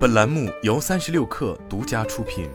本栏目由三十六氪独家出品。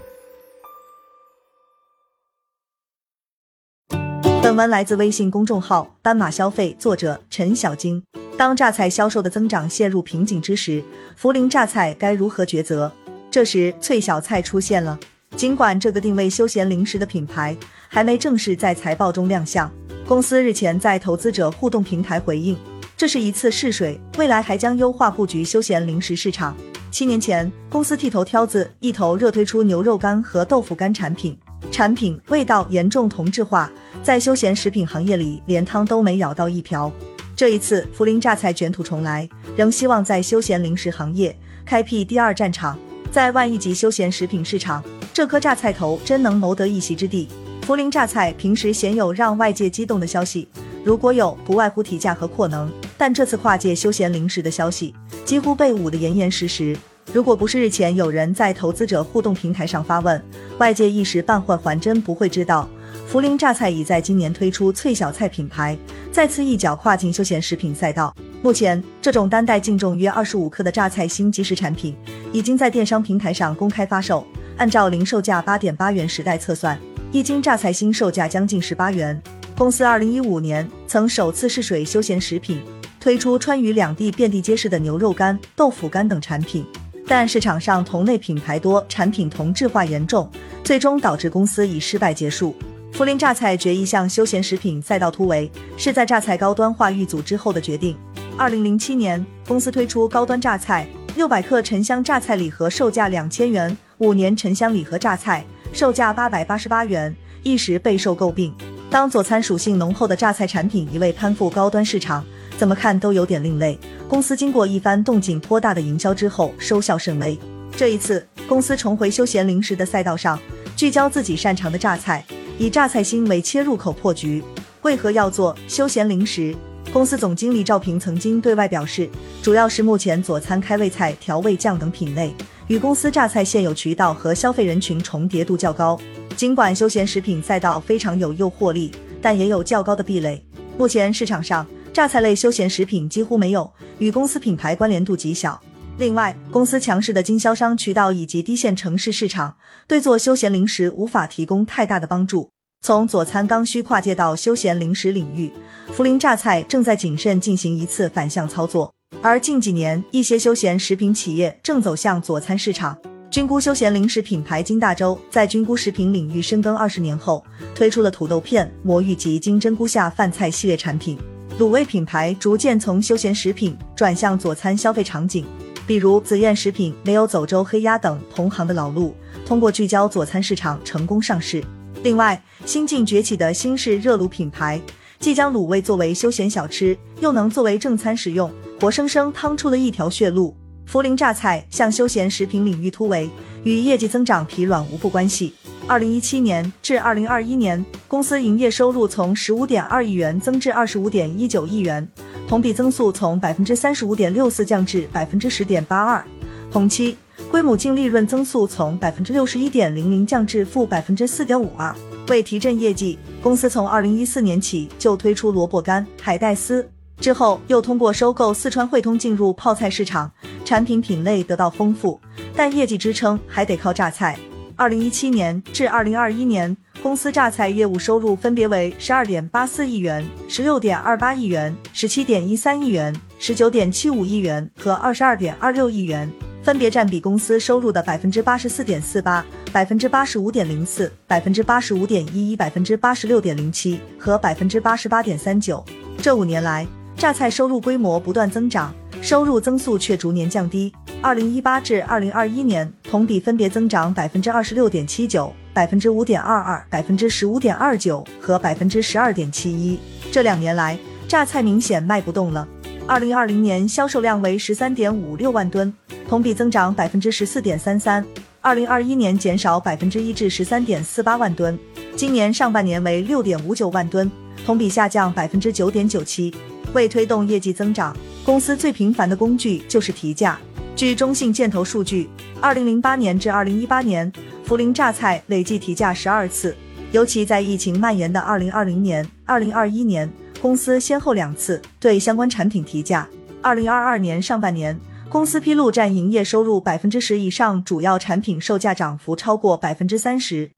本文来自微信公众号“斑马消费”，作者陈小金。当榨菜销售的增长陷入瓶颈之时，涪陵榨菜该如何抉择？这时，脆小菜出现了。尽管这个定位休闲零食的品牌还没正式在财报中亮相，公司日前在投资者互动平台回应，这是一次试水，未来还将优化布局休闲零食市场。七年前，公司剃头挑子一头热推出牛肉干和豆腐干产品，产品味道严重同质化，在休闲食品行业里连汤都没舀到一瓢。这一次，涪陵榨菜卷土重来，仍希望在休闲零食行业开辟第二战场。在万亿级休闲食品市场，这颗榨菜头真能谋得一席之地。涪陵榨菜平时鲜有让外界激动的消息，如果有，不外乎提价和扩能。但这次跨界休闲零食的消息几乎被捂得严严实实。如果不是日前有人在投资者互动平台上发问，外界一时半会还真不会知道，涪陵榨菜已在今年推出脆小菜品牌，再次一脚跨进休闲食品赛道。目前，这种单袋净重约二十五克的榨菜新即食产品，已经在电商平台上公开发售。按照零售价八点八元时代测算，一斤榨菜新售价将近十八元。公司二零一五年曾首次试水休闲食品。推出川渝两地遍地皆是的牛肉干、豆腐干等产品，但市场上同类品牌多，产品同质化严重，最终导致公司以失败结束。涪陵榨菜决意向休闲食品赛道突围，是在榨菜高端化遇阻之后的决定。二零零七年，公司推出高端榨菜六百克沉香榨菜礼盒，售价两千元；五年沉香礼盒榨菜售价八百八十八元，一时备受诟病。当佐餐属性浓厚的榨菜产品一味攀附高端市场。怎么看都有点另类。公司经过一番动静颇大的营销之后，收效甚微。这一次，公司重回休闲零食的赛道上，聚焦自己擅长的榨菜，以榨菜心为切入口破局。为何要做休闲零食？公司总经理赵平曾经对外表示，主要是目前佐餐开胃菜、调味酱等品类与公司榨菜现有渠道和消费人群重叠度较高。尽管休闲食品赛道非常有诱惑力，但也有较高的壁垒。目前市场上。榨菜类休闲食品几乎没有，与公司品牌关联度极小。另外，公司强势的经销商渠道以及低线城市市场，对做休闲零食无法提供太大的帮助。从佐餐刚需跨界到休闲零食领域，涪陵榨菜正在谨慎进行一次反向操作。而近几年，一些休闲食品企业正走向佐餐市场。菌菇休闲零食品牌金大洲在菌菇食品领域深耕二十年后，推出了土豆片、魔芋及金针菇下饭菜系列产品。卤味品牌逐渐从休闲食品转向佐餐消费场景，比如紫燕食品没有走周黑鸭等同行的老路，通过聚焦佐餐市场成功上市。另外，新晋崛起的新式热卤品牌，既将卤味作为休闲小吃，又能作为正餐使用，活生生趟出了一条血路。涪陵榨菜向休闲食品领域突围，与业绩增长疲软无不关系。二零一七年至二零二一年，公司营业收入从十五点二亿元增至二十五点一九亿元，同比增速从百分之三十五点六四降至百分之十点八二。同期，规模净利润增速从百分之六十一点零零降至负百分之四点五二。为提振业绩，公司从二零一四年起就推出萝卜干、海带丝，之后又通过收购四川汇通进入泡菜市场，产品品类得到丰富，但业绩支撑还得靠榨菜。二零一七年至二零二一年，公司榨菜业务收入分别为十二点八四亿元、十六点二八亿元、十七点一三亿元、十九点七五亿元和二十二点二六亿元，分别占比公司收入的百分之八十四点四八、百分之八十五点零四、百分之八十五点一一、百分之八十六点零七和百分之八十八点三九。这五年来，榨菜收入规模不断增长，收入增速却逐年降低。二零一八至二零二一年同比分别增长百分之二十六点七九、百分之五点二二、百分之十五点二九和百分之十二点七一。这两年来，榨菜明显卖不动了。二零二零年销售量为十三点五六万吨，同比增长百分之十四点三三；二零二一年减少百分之一至十三点四八万吨，今年上半年为六点五九万吨，同比下降百分之九点九七。为推动业绩增长，公司最频繁的工具就是提价。据中信建投数据，二零零八年至二零一八年，涪陵榨菜累计提价十二次。尤其在疫情蔓延的二零二零年、二零二一年，公司先后两次对相关产品提价。二零二二年上半年，公司披露占营业收入百分之十以上，主要产品售价涨幅超过百分之三十。